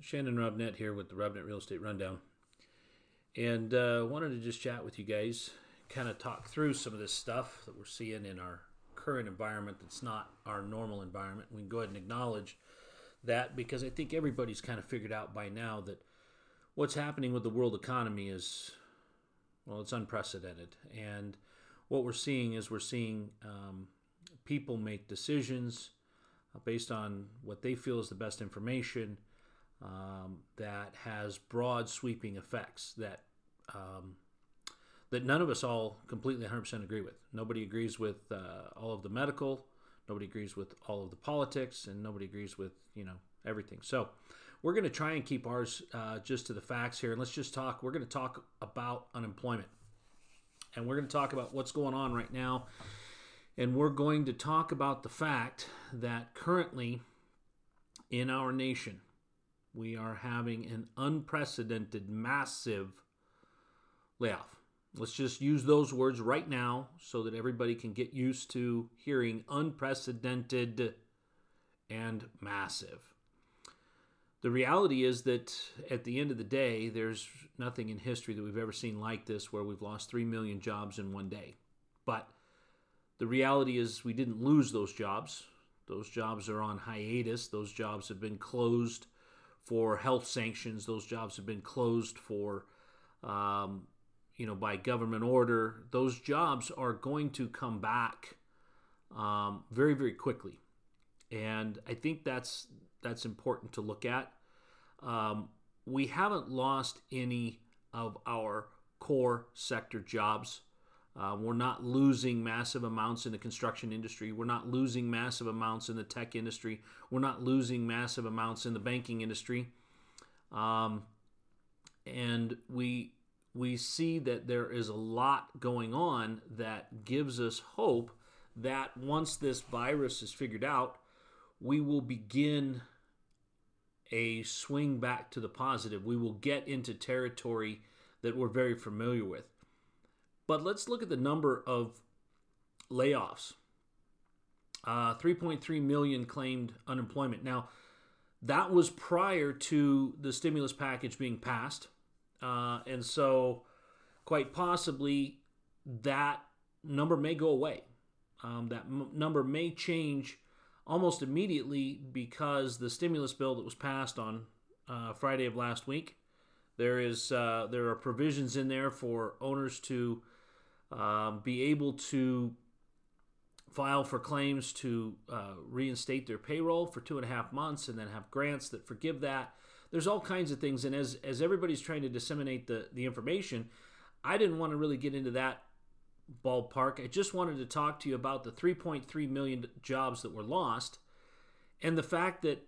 Shannon Robnett here with the Robnett Real Estate Rundown. And uh, wanted to just chat with you guys, kind of talk through some of this stuff that we're seeing in our current environment that's not our normal environment. We can go ahead and acknowledge that because I think everybody's kind of figured out by now that what's happening with the world economy is, well, it's unprecedented. And what we're seeing is we're seeing um, people make decisions uh, based on what they feel is the best information um, that has broad sweeping effects that um, that none of us all completely 100% agree with. Nobody agrees with uh, all of the medical, nobody agrees with all of the politics, and nobody agrees with you know everything. So we're going to try and keep ours uh, just to the facts here, and let's just talk. We're going to talk about unemployment, and we're going to talk about what's going on right now and we're going to talk about the fact that currently in our nation, we are having an unprecedented, massive layoff. Let's just use those words right now so that everybody can get used to hearing unprecedented and massive. The reality is that at the end of the day, there's nothing in history that we've ever seen like this where we've lost 3 million jobs in one day. But the reality is, we didn't lose those jobs. Those jobs are on hiatus. Those jobs have been closed for health sanctions. Those jobs have been closed for, um, you know, by government order. Those jobs are going to come back um, very, very quickly, and I think that's that's important to look at. Um, we haven't lost any of our core sector jobs. Uh, we're not losing massive amounts in the construction industry. We're not losing massive amounts in the tech industry. We're not losing massive amounts in the banking industry. Um, and we we see that there is a lot going on that gives us hope that once this virus is figured out, we will begin a swing back to the positive. We will get into territory that we're very familiar with. But let's look at the number of layoffs. Uh, 3.3 million claimed unemployment. Now, that was prior to the stimulus package being passed. Uh, and so, quite possibly, that number may go away. Um, that m- number may change almost immediately because the stimulus bill that was passed on uh, Friday of last week, there is uh, there are provisions in there for owners to um, be able to file for claims to uh, reinstate their payroll for two and a half months and then have grants that forgive that. There's all kinds of things. And as, as everybody's trying to disseminate the, the information, I didn't want to really get into that ballpark. I just wanted to talk to you about the 3.3 million jobs that were lost and the fact that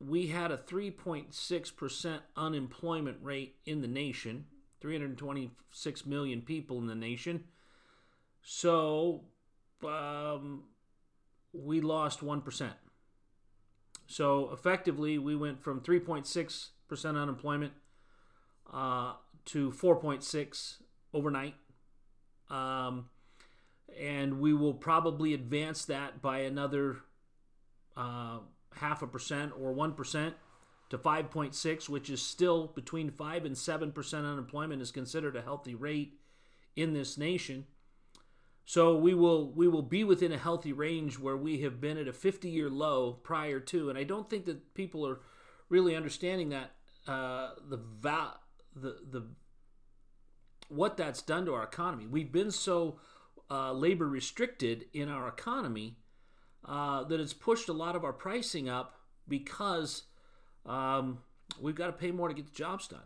we had a 3.6% unemployment rate in the nation, 326 million people in the nation. So um, we lost 1%. So effectively, we went from 3.6% unemployment uh, to 4.6 overnight. Um, and we will probably advance that by another uh, half a percent or 1% to 5.6, which is still between 5 and 7% unemployment is considered a healthy rate in this nation. So we will we will be within a healthy range where we have been at a 50 year low prior to, and I don't think that people are really understanding that uh, the va- the the what that's done to our economy. We've been so uh, labor restricted in our economy uh, that it's pushed a lot of our pricing up because um, we've got to pay more to get the jobs done.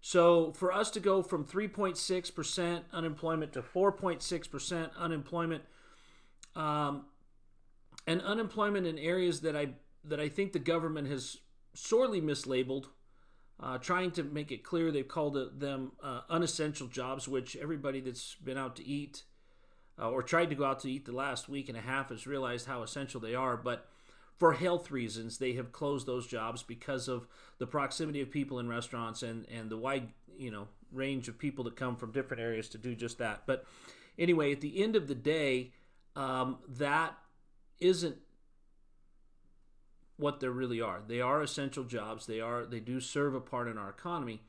So for us to go from 3.6% unemployment to 4.6% unemployment, um, and unemployment in areas that I that I think the government has sorely mislabeled, uh, trying to make it clear they've called them uh, unessential jobs, which everybody that's been out to eat uh, or tried to go out to eat the last week and a half has realized how essential they are. But for health reasons, they have closed those jobs because of the proximity of people in restaurants and, and the wide, you know, range of people that come from different areas to do just that. But anyway, at the end of the day, um, that isn't what they really are. They are essential jobs. They are they do serve a part in our economy.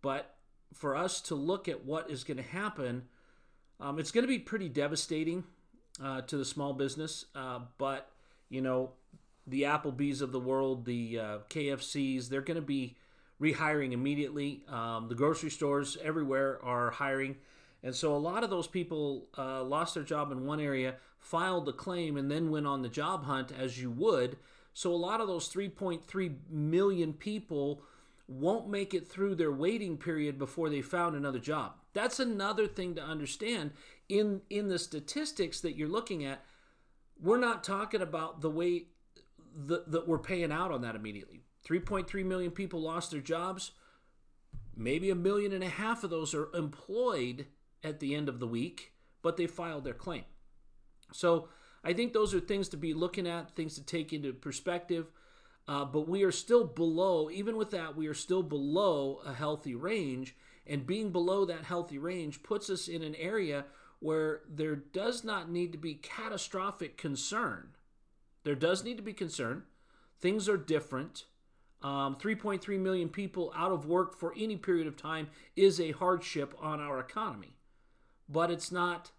But for us to look at what is going to happen, um, it's going to be pretty devastating uh, to the small business. Uh, but you know, the Applebee's of the world, the uh, KFCs, they're going to be rehiring immediately. Um, the grocery stores everywhere are hiring. And so a lot of those people uh, lost their job in one area, filed the claim, and then went on the job hunt as you would. So a lot of those 3.3 million people won't make it through their waiting period before they found another job. That's another thing to understand in in the statistics that you're looking at. We're not talking about the way that we're paying out on that immediately. 3.3 million people lost their jobs. Maybe a million and a half of those are employed at the end of the week, but they filed their claim. So I think those are things to be looking at, things to take into perspective. Uh, but we are still below, even with that, we are still below a healthy range. And being below that healthy range puts us in an area where there does not need to be catastrophic concern. There does need to be concern. Things are different. Um, 3.3 million people out of work for any period of time is a hardship on our economy but it's not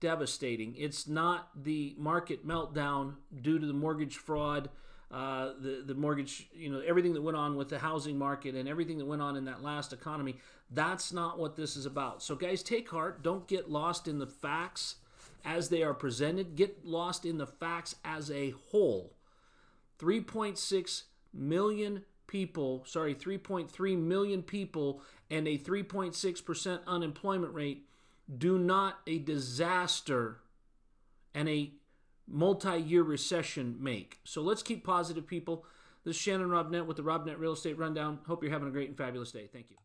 devastating. It's not the market meltdown due to the mortgage fraud, uh, the the mortgage, you know, everything that went on with the housing market and everything that went on in that last economy. That's not what this is about. So, guys, take heart. Don't get lost in the facts as they are presented. Get lost in the facts as a whole. 3.6 million people, sorry, 3.3 million people, and a 3.6% unemployment rate do not a disaster and a multi year recession make. So let's keep positive, people. This is Shannon Robnett with the Robnett Real Estate Rundown. Hope you're having a great and fabulous day. Thank you.